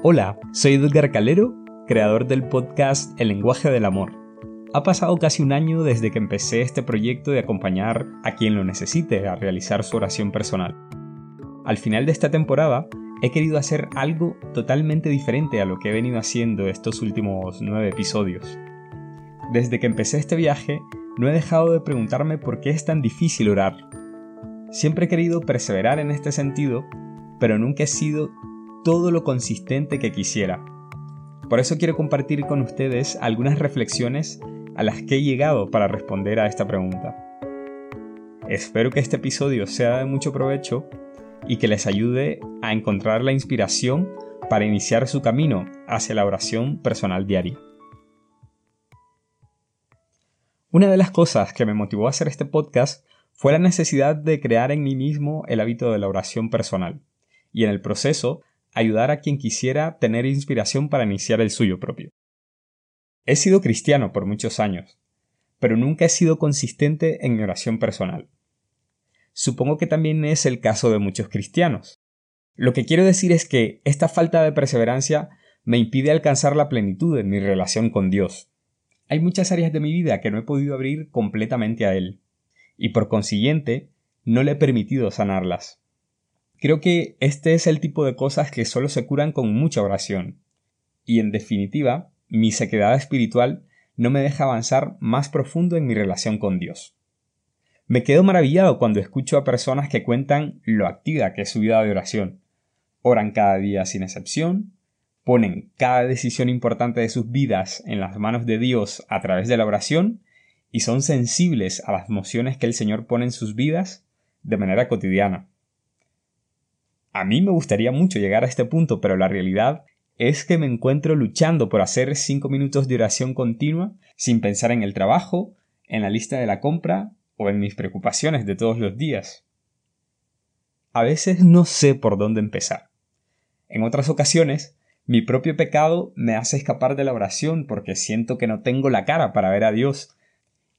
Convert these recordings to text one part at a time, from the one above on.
Hola, soy Edgar Calero, creador del podcast El lenguaje del amor. Ha pasado casi un año desde que empecé este proyecto de acompañar a quien lo necesite a realizar su oración personal. Al final de esta temporada, he querido hacer algo totalmente diferente a lo que he venido haciendo estos últimos nueve episodios. Desde que empecé este viaje, no he dejado de preguntarme por qué es tan difícil orar. Siempre he querido perseverar en este sentido, pero nunca he sido todo lo consistente que quisiera. Por eso quiero compartir con ustedes algunas reflexiones a las que he llegado para responder a esta pregunta. Espero que este episodio sea de mucho provecho y que les ayude a encontrar la inspiración para iniciar su camino hacia la oración personal diaria. Una de las cosas que me motivó a hacer este podcast fue la necesidad de crear en mí mismo el hábito de la oración personal y en el proceso ayudar a quien quisiera tener inspiración para iniciar el suyo propio. He sido cristiano por muchos años, pero nunca he sido consistente en mi oración personal. Supongo que también es el caso de muchos cristianos. Lo que quiero decir es que esta falta de perseverancia me impide alcanzar la plenitud en mi relación con Dios. Hay muchas áreas de mi vida que no he podido abrir completamente a Él, y por consiguiente no le he permitido sanarlas. Creo que este es el tipo de cosas que solo se curan con mucha oración. Y en definitiva, mi sequedad espiritual no me deja avanzar más profundo en mi relación con Dios. Me quedo maravillado cuando escucho a personas que cuentan lo activa que es su vida de oración. Oran cada día sin excepción, ponen cada decisión importante de sus vidas en las manos de Dios a través de la oración y son sensibles a las emociones que el Señor pone en sus vidas de manera cotidiana. A mí me gustaría mucho llegar a este punto, pero la realidad es que me encuentro luchando por hacer 5 minutos de oración continua sin pensar en el trabajo, en la lista de la compra o en mis preocupaciones de todos los días. A veces no sé por dónde empezar. En otras ocasiones, mi propio pecado me hace escapar de la oración porque siento que no tengo la cara para ver a Dios.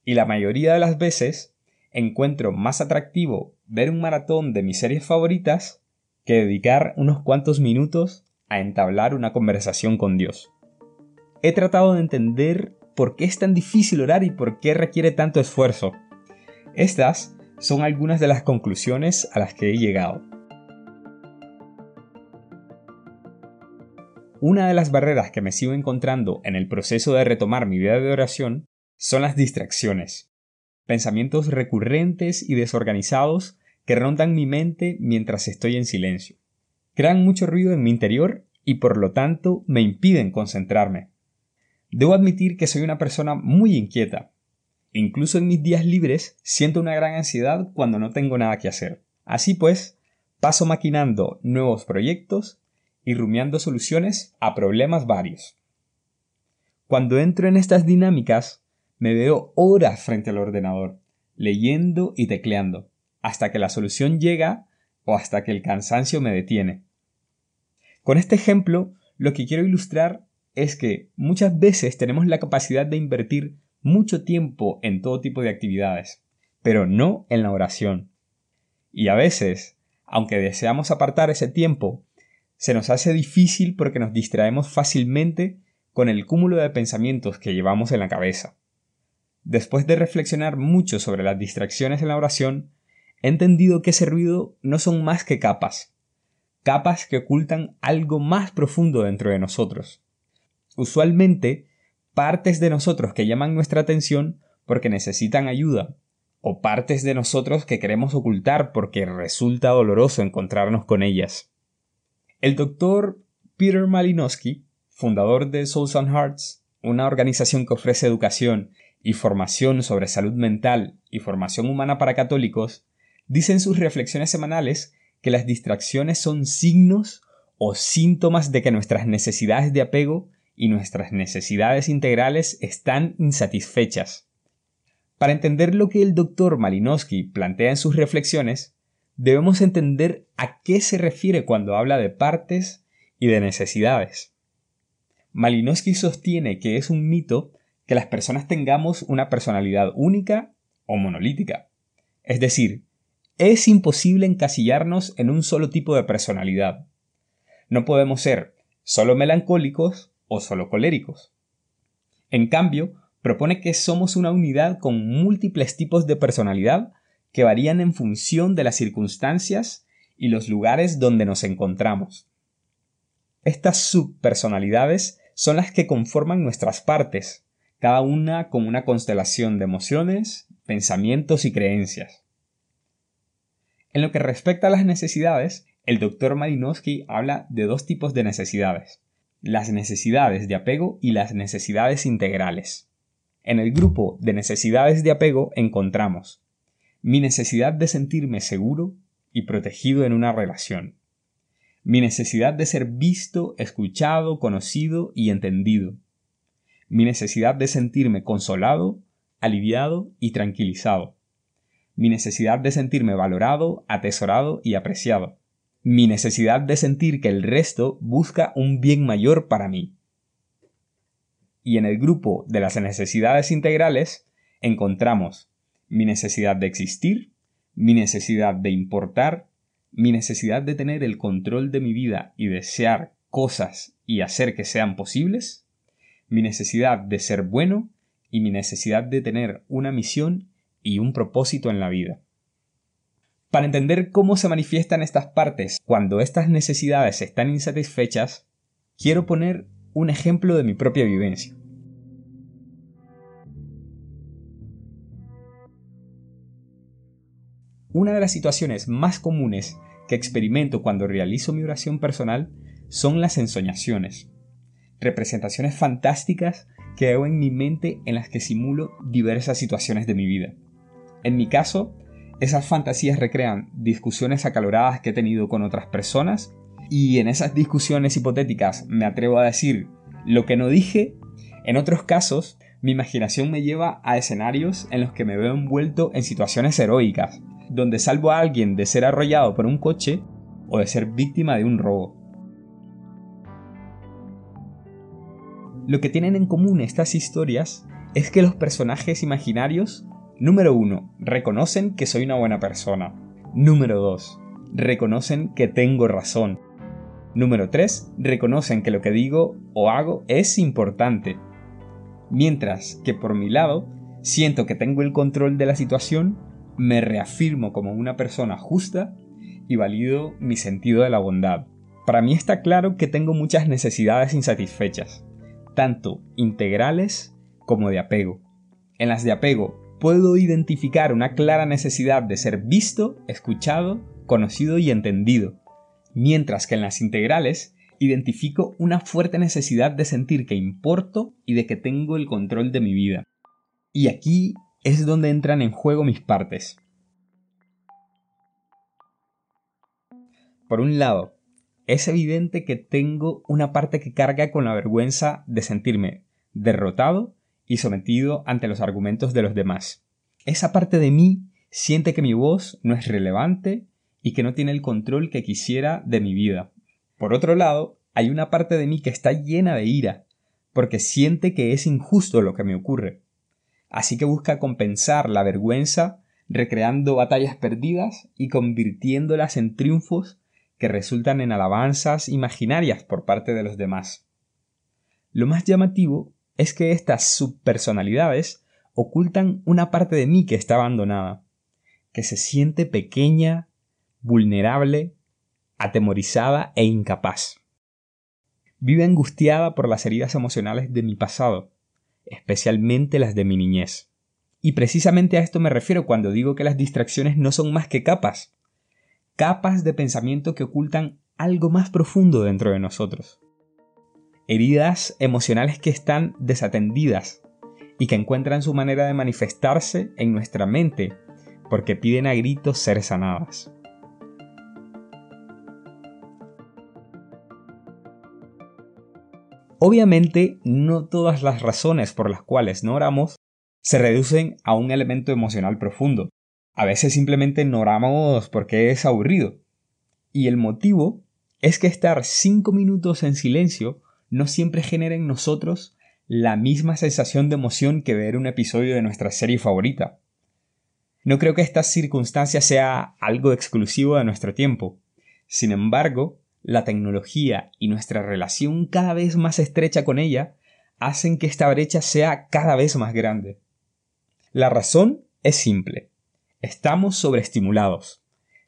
Y la mayoría de las veces encuentro más atractivo ver un maratón de mis series favoritas que dedicar unos cuantos minutos a entablar una conversación con Dios. He tratado de entender por qué es tan difícil orar y por qué requiere tanto esfuerzo. Estas son algunas de las conclusiones a las que he llegado. Una de las barreras que me sigo encontrando en el proceso de retomar mi vida de oración son las distracciones, pensamientos recurrentes y desorganizados que rondan mi mente mientras estoy en silencio. Crean mucho ruido en mi interior y por lo tanto me impiden concentrarme. Debo admitir que soy una persona muy inquieta. Incluso en mis días libres siento una gran ansiedad cuando no tengo nada que hacer. Así pues, paso maquinando nuevos proyectos y rumiando soluciones a problemas varios. Cuando entro en estas dinámicas, me veo horas frente al ordenador, leyendo y tecleando hasta que la solución llega o hasta que el cansancio me detiene. Con este ejemplo, lo que quiero ilustrar es que muchas veces tenemos la capacidad de invertir mucho tiempo en todo tipo de actividades, pero no en la oración. Y a veces, aunque deseamos apartar ese tiempo, se nos hace difícil porque nos distraemos fácilmente con el cúmulo de pensamientos que llevamos en la cabeza. Después de reflexionar mucho sobre las distracciones en la oración, he entendido que ese ruido no son más que capas, capas que ocultan algo más profundo dentro de nosotros. Usualmente, partes de nosotros que llaman nuestra atención porque necesitan ayuda, o partes de nosotros que queremos ocultar porque resulta doloroso encontrarnos con ellas. El doctor Peter Malinowski, fundador de Souls and Hearts, una organización que ofrece educación y formación sobre salud mental y formación humana para católicos, dice en sus reflexiones semanales que las distracciones son signos o síntomas de que nuestras necesidades de apego y nuestras necesidades integrales están insatisfechas. Para entender lo que el doctor Malinowski plantea en sus reflexiones, debemos entender a qué se refiere cuando habla de partes y de necesidades. Malinowski sostiene que es un mito que las personas tengamos una personalidad única o monolítica. Es decir, es imposible encasillarnos en un solo tipo de personalidad. No podemos ser solo melancólicos o solo coléricos. En cambio, propone que somos una unidad con múltiples tipos de personalidad que varían en función de las circunstancias y los lugares donde nos encontramos. Estas subpersonalidades son las que conforman nuestras partes, cada una con una constelación de emociones, pensamientos y creencias. En lo que respecta a las necesidades, el doctor Malinowski habla de dos tipos de necesidades, las necesidades de apego y las necesidades integrales. En el grupo de necesidades de apego encontramos mi necesidad de sentirme seguro y protegido en una relación, mi necesidad de ser visto, escuchado, conocido y entendido, mi necesidad de sentirme consolado, aliviado y tranquilizado, mi necesidad de sentirme valorado, atesorado y apreciado, mi necesidad de sentir que el resto busca un bien mayor para mí. Y en el grupo de las necesidades integrales encontramos mi necesidad de existir, mi necesidad de importar, mi necesidad de tener el control de mi vida y desear cosas y hacer que sean posibles, mi necesidad de ser bueno y mi necesidad de tener una misión y un propósito en la vida. Para entender cómo se manifiestan estas partes cuando estas necesidades están insatisfechas, quiero poner un ejemplo de mi propia vivencia. Una de las situaciones más comunes que experimento cuando realizo mi oración personal son las ensoñaciones, representaciones fantásticas que hago en mi mente en las que simulo diversas situaciones de mi vida. En mi caso, esas fantasías recrean discusiones acaloradas que he tenido con otras personas y en esas discusiones hipotéticas me atrevo a decir lo que no dije. En otros casos, mi imaginación me lleva a escenarios en los que me veo envuelto en situaciones heroicas, donde salvo a alguien de ser arrollado por un coche o de ser víctima de un robo. Lo que tienen en común estas historias es que los personajes imaginarios Número 1. Reconocen que soy una buena persona. Número 2. Reconocen que tengo razón. Número 3. Reconocen que lo que digo o hago es importante. Mientras que por mi lado, siento que tengo el control de la situación, me reafirmo como una persona justa y valido mi sentido de la bondad. Para mí está claro que tengo muchas necesidades insatisfechas, tanto integrales como de apego. En las de apego puedo identificar una clara necesidad de ser visto, escuchado, conocido y entendido, mientras que en las integrales identifico una fuerte necesidad de sentir que importo y de que tengo el control de mi vida. Y aquí es donde entran en juego mis partes. Por un lado, es evidente que tengo una parte que carga con la vergüenza de sentirme derrotado y sometido ante los argumentos de los demás. Esa parte de mí siente que mi voz no es relevante y que no tiene el control que quisiera de mi vida. Por otro lado, hay una parte de mí que está llena de ira, porque siente que es injusto lo que me ocurre. Así que busca compensar la vergüenza recreando batallas perdidas y convirtiéndolas en triunfos que resultan en alabanzas imaginarias por parte de los demás. Lo más llamativo es que estas subpersonalidades ocultan una parte de mí que está abandonada, que se siente pequeña, vulnerable, atemorizada e incapaz. Vive angustiada por las heridas emocionales de mi pasado, especialmente las de mi niñez. Y precisamente a esto me refiero cuando digo que las distracciones no son más que capas, capas de pensamiento que ocultan algo más profundo dentro de nosotros heridas emocionales que están desatendidas y que encuentran su manera de manifestarse en nuestra mente porque piden a gritos ser sanadas. Obviamente, no todas las razones por las cuales no oramos se reducen a un elemento emocional profundo. A veces simplemente no oramos porque es aburrido. Y el motivo es que estar cinco minutos en silencio no siempre genera en nosotros la misma sensación de emoción que ver un episodio de nuestra serie favorita. No creo que esta circunstancia sea algo exclusivo de nuestro tiempo. Sin embargo, la tecnología y nuestra relación cada vez más estrecha con ella hacen que esta brecha sea cada vez más grande. La razón es simple. Estamos sobreestimulados.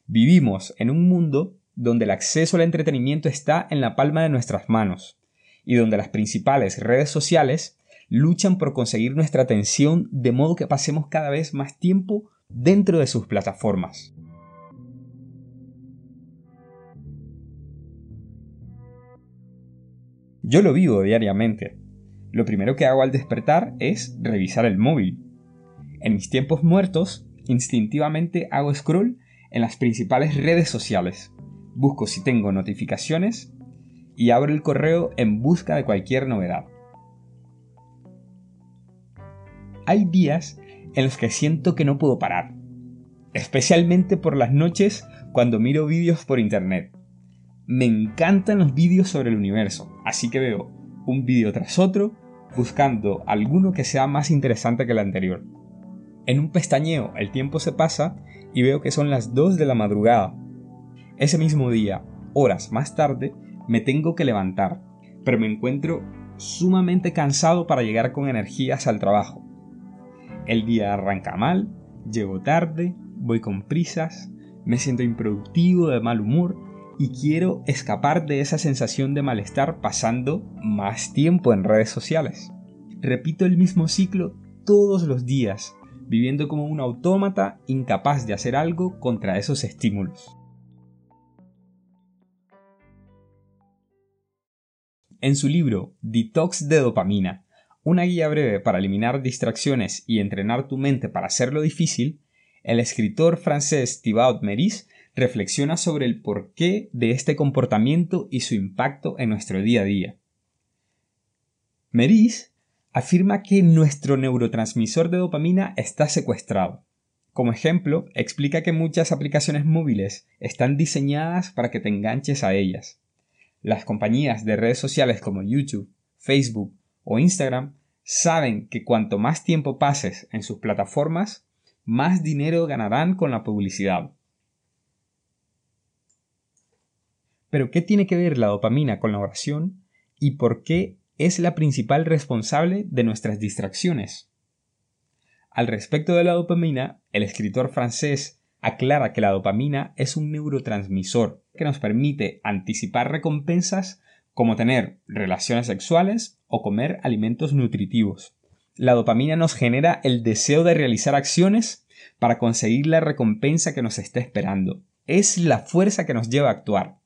Vivimos en un mundo donde el acceso al entretenimiento está en la palma de nuestras manos y donde las principales redes sociales luchan por conseguir nuestra atención de modo que pasemos cada vez más tiempo dentro de sus plataformas. Yo lo vivo diariamente. Lo primero que hago al despertar es revisar el móvil. En mis tiempos muertos, instintivamente hago scroll en las principales redes sociales. Busco si tengo notificaciones y abro el correo en busca de cualquier novedad. Hay días en los que siento que no puedo parar, especialmente por las noches cuando miro vídeos por internet. Me encantan los vídeos sobre el universo, así que veo un vídeo tras otro buscando alguno que sea más interesante que el anterior. En un pestañeo el tiempo se pasa y veo que son las 2 de la madrugada. Ese mismo día, horas más tarde, me tengo que levantar, pero me encuentro sumamente cansado para llegar con energías al trabajo. El día arranca mal, llego tarde, voy con prisas, me siento improductivo, de mal humor y quiero escapar de esa sensación de malestar pasando más tiempo en redes sociales. Repito el mismo ciclo todos los días, viviendo como un autómata incapaz de hacer algo contra esos estímulos. En su libro Detox de dopamina, una guía breve para eliminar distracciones y entrenar tu mente para hacerlo difícil, el escritor francés Thibaut Meris reflexiona sobre el porqué de este comportamiento y su impacto en nuestro día a día. Meris afirma que nuestro neurotransmisor de dopamina está secuestrado. Como ejemplo, explica que muchas aplicaciones móviles están diseñadas para que te enganches a ellas. Las compañías de redes sociales como YouTube, Facebook o Instagram saben que cuanto más tiempo pases en sus plataformas, más dinero ganarán con la publicidad. Pero ¿qué tiene que ver la dopamina con la oración y por qué es la principal responsable de nuestras distracciones? Al respecto de la dopamina, el escritor francés aclara que la dopamina es un neurotransmisor que nos permite anticipar recompensas como tener relaciones sexuales o comer alimentos nutritivos. La dopamina nos genera el deseo de realizar acciones para conseguir la recompensa que nos está esperando. Es la fuerza que nos lleva a actuar.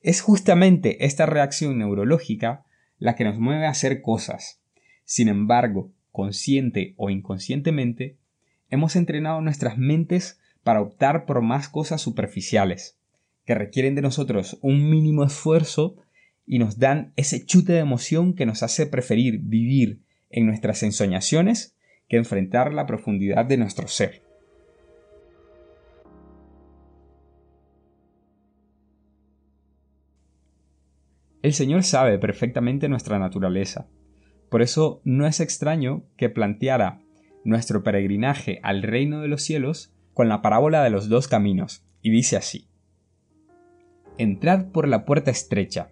Es justamente esta reacción neurológica la que nos mueve a hacer cosas. Sin embargo, consciente o inconscientemente, hemos entrenado nuestras mentes para optar por más cosas superficiales, que requieren de nosotros un mínimo esfuerzo y nos dan ese chute de emoción que nos hace preferir vivir en nuestras ensoñaciones que enfrentar la profundidad de nuestro ser. El Señor sabe perfectamente nuestra naturaleza. Por eso no es extraño que planteara nuestro peregrinaje al reino de los cielos con la parábola de los dos caminos, y dice así. Entrad por la puerta estrecha,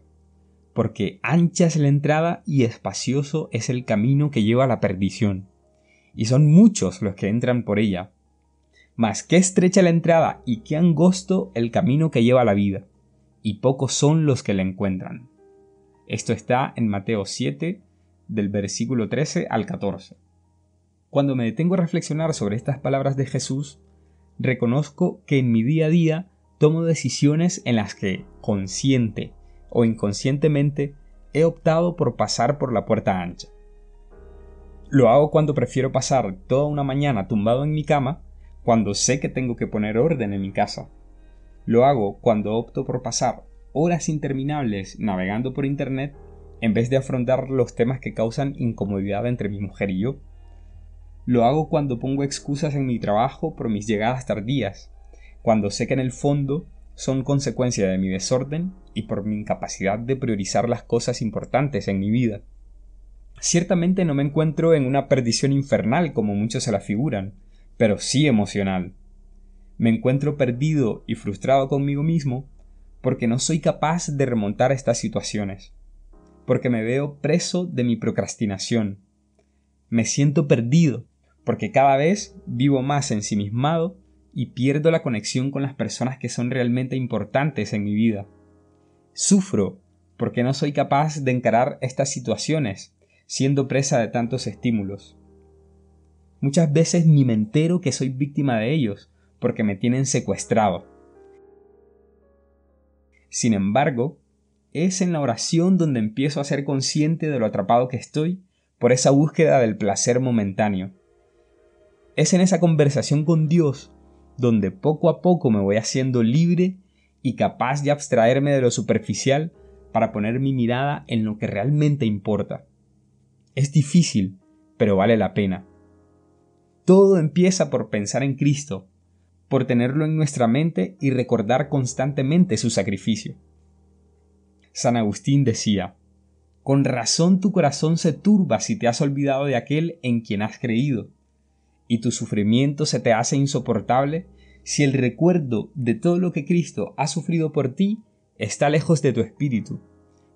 porque ancha es la entrada y espacioso es el camino que lleva a la perdición, y son muchos los que entran por ella. Mas qué estrecha la entrada y qué angosto el camino que lleva a la vida, y pocos son los que la encuentran. Esto está en Mateo 7, del versículo 13 al 14. Cuando me detengo a reflexionar sobre estas palabras de Jesús, reconozco que en mi día a día tomo decisiones en las que, consciente o inconscientemente, he optado por pasar por la puerta ancha. Lo hago cuando prefiero pasar toda una mañana tumbado en mi cama, cuando sé que tengo que poner orden en mi casa. Lo hago cuando opto por pasar horas interminables navegando por Internet en vez de afrontar los temas que causan incomodidad entre mi mujer y yo. Lo hago cuando pongo excusas en mi trabajo por mis llegadas tardías, cuando sé que en el fondo son consecuencia de mi desorden y por mi incapacidad de priorizar las cosas importantes en mi vida. Ciertamente no me encuentro en una perdición infernal como muchos se la figuran, pero sí emocional. Me encuentro perdido y frustrado conmigo mismo porque no soy capaz de remontar estas situaciones, porque me veo preso de mi procrastinación. Me siento perdido, porque cada vez vivo más ensimismado y pierdo la conexión con las personas que son realmente importantes en mi vida. Sufro porque no soy capaz de encarar estas situaciones, siendo presa de tantos estímulos. Muchas veces ni me entero que soy víctima de ellos, porque me tienen secuestrado. Sin embargo, es en la oración donde empiezo a ser consciente de lo atrapado que estoy por esa búsqueda del placer momentáneo. Es en esa conversación con Dios donde poco a poco me voy haciendo libre y capaz de abstraerme de lo superficial para poner mi mirada en lo que realmente importa. Es difícil, pero vale la pena. Todo empieza por pensar en Cristo, por tenerlo en nuestra mente y recordar constantemente su sacrificio. San Agustín decía, Con razón tu corazón se turba si te has olvidado de aquel en quien has creído, y tu sufrimiento se te hace insoportable si el recuerdo de todo lo que Cristo ha sufrido por ti está lejos de tu espíritu,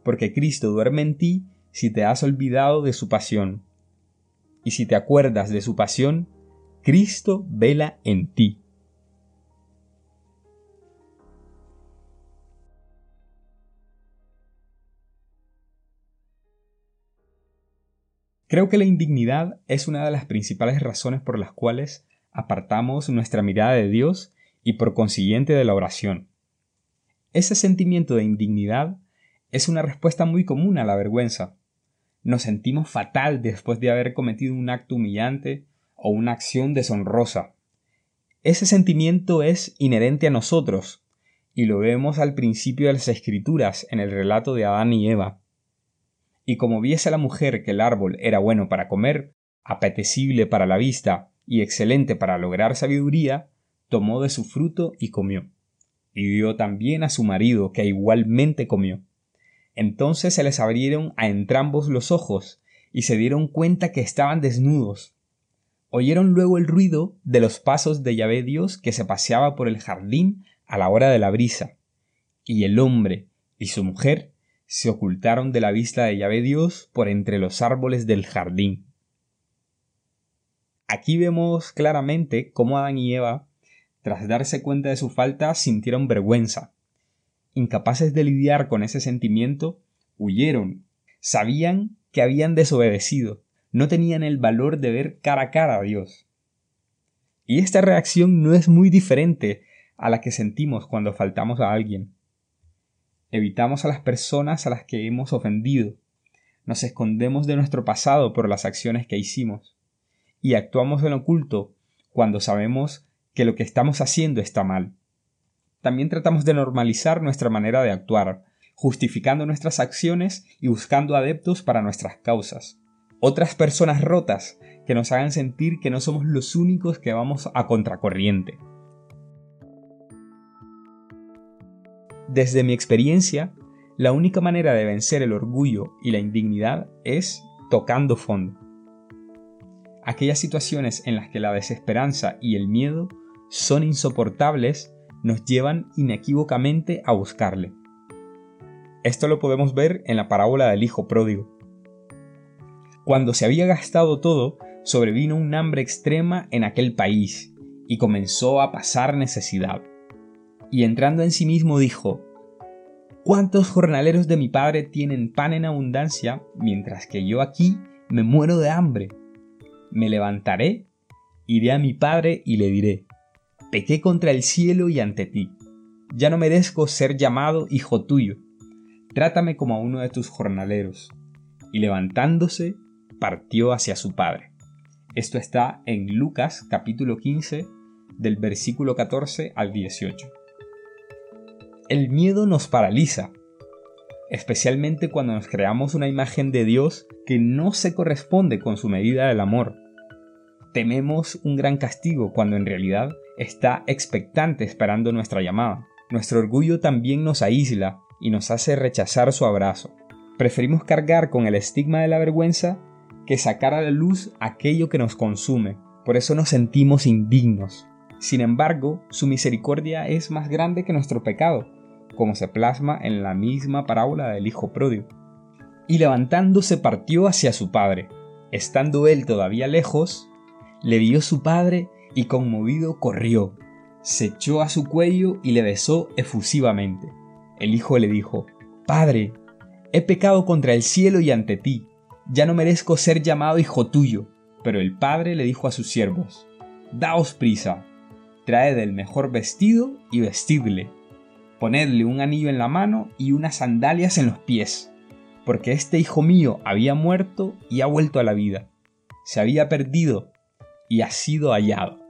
porque Cristo duerme en ti si te has olvidado de su pasión. Y si te acuerdas de su pasión, Cristo vela en ti. Creo que la indignidad es una de las principales razones por las cuales apartamos nuestra mirada de Dios y por consiguiente de la oración. Ese sentimiento de indignidad es una respuesta muy común a la vergüenza. Nos sentimos fatal después de haber cometido un acto humillante o una acción deshonrosa. Ese sentimiento es inherente a nosotros, y lo vemos al principio de las escrituras en el relato de Adán y Eva. Y como viese la mujer que el árbol era bueno para comer, apetecible para la vista y excelente para lograr sabiduría, tomó de su fruto y comió. Y dio también a su marido, que igualmente comió. Entonces se les abrieron a entrambos los ojos, y se dieron cuenta que estaban desnudos. Oyeron luego el ruido de los pasos de Yahvé Dios que se paseaba por el jardín a la hora de la brisa. Y el hombre y su mujer se ocultaron de la vista de Yahvé Dios por entre los árboles del jardín. Aquí vemos claramente cómo Adán y Eva, tras darse cuenta de su falta, sintieron vergüenza. Incapaces de lidiar con ese sentimiento, huyeron. Sabían que habían desobedecido, no tenían el valor de ver cara a cara a Dios. Y esta reacción no es muy diferente a la que sentimos cuando faltamos a alguien. Evitamos a las personas a las que hemos ofendido. Nos escondemos de nuestro pasado por las acciones que hicimos y actuamos en oculto cuando sabemos que lo que estamos haciendo está mal. También tratamos de normalizar nuestra manera de actuar, justificando nuestras acciones y buscando adeptos para nuestras causas. Otras personas rotas que nos hagan sentir que no somos los únicos que vamos a contracorriente. Desde mi experiencia, la única manera de vencer el orgullo y la indignidad es tocando fondo aquellas situaciones en las que la desesperanza y el miedo son insoportables nos llevan inequívocamente a buscarle. Esto lo podemos ver en la parábola del Hijo Pródigo. Cuando se había gastado todo, sobrevino un hambre extrema en aquel país, y comenzó a pasar necesidad. Y entrando en sí mismo dijo, ¿Cuántos jornaleros de mi padre tienen pan en abundancia, mientras que yo aquí me muero de hambre? me levantaré, iré a mi padre y le diré, pequé contra el cielo y ante ti, ya no merezco ser llamado hijo tuyo, trátame como a uno de tus jornaleros. Y levantándose, partió hacia su padre. Esto está en Lucas capítulo 15 del versículo 14 al 18. El miedo nos paraliza, especialmente cuando nos creamos una imagen de Dios que no se corresponde con su medida del amor. Tememos un gran castigo cuando en realidad está expectante esperando nuestra llamada. Nuestro orgullo también nos aísla y nos hace rechazar su abrazo. Preferimos cargar con el estigma de la vergüenza que sacar a la luz aquello que nos consume. Por eso nos sentimos indignos. Sin embargo, su misericordia es más grande que nuestro pecado como se plasma en la misma parábola del Hijo Pródigo. Y levantándose partió hacia su padre. Estando él todavía lejos, le vio su padre y conmovido corrió, se echó a su cuello y le besó efusivamente. El hijo le dijo, Padre, he pecado contra el cielo y ante ti, ya no merezco ser llamado hijo tuyo. Pero el padre le dijo a sus siervos, Daos prisa, traed el mejor vestido y vestidle, ponedle un anillo en la mano y unas sandalias en los pies, porque este hijo mío había muerto y ha vuelto a la vida, se había perdido y ha sido hallado.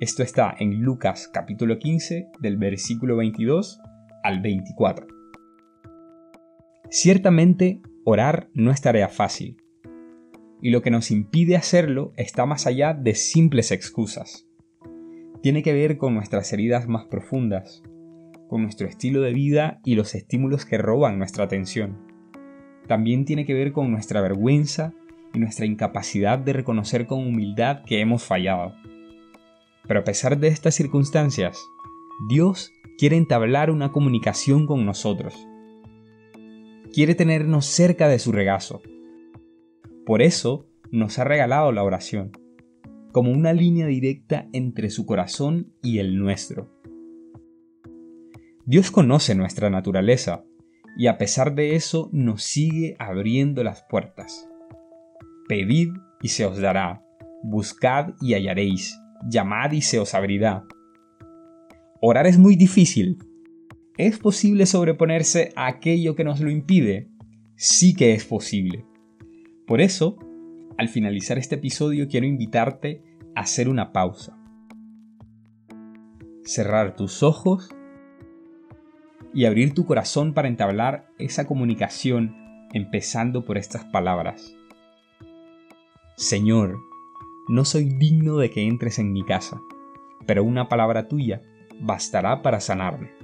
Esto está en Lucas capítulo 15 del versículo 22 al 24. Ciertamente, orar no es tarea fácil, y lo que nos impide hacerlo está más allá de simples excusas. Tiene que ver con nuestras heridas más profundas, con nuestro estilo de vida y los estímulos que roban nuestra atención. También tiene que ver con nuestra vergüenza y nuestra incapacidad de reconocer con humildad que hemos fallado. Pero a pesar de estas circunstancias, Dios quiere entablar una comunicación con nosotros. Quiere tenernos cerca de su regazo. Por eso nos ha regalado la oración, como una línea directa entre su corazón y el nuestro. Dios conoce nuestra naturaleza y a pesar de eso nos sigue abriendo las puertas. Pedid y se os dará, buscad y hallaréis, llamad y se os abrirá. Orar es muy difícil. ¿Es posible sobreponerse a aquello que nos lo impide? Sí que es posible. Por eso, al finalizar este episodio quiero invitarte a hacer una pausa. Cerrar tus ojos y abrir tu corazón para entablar esa comunicación empezando por estas palabras. Señor, no soy digno de que entres en mi casa, pero una palabra tuya bastará para sanarme.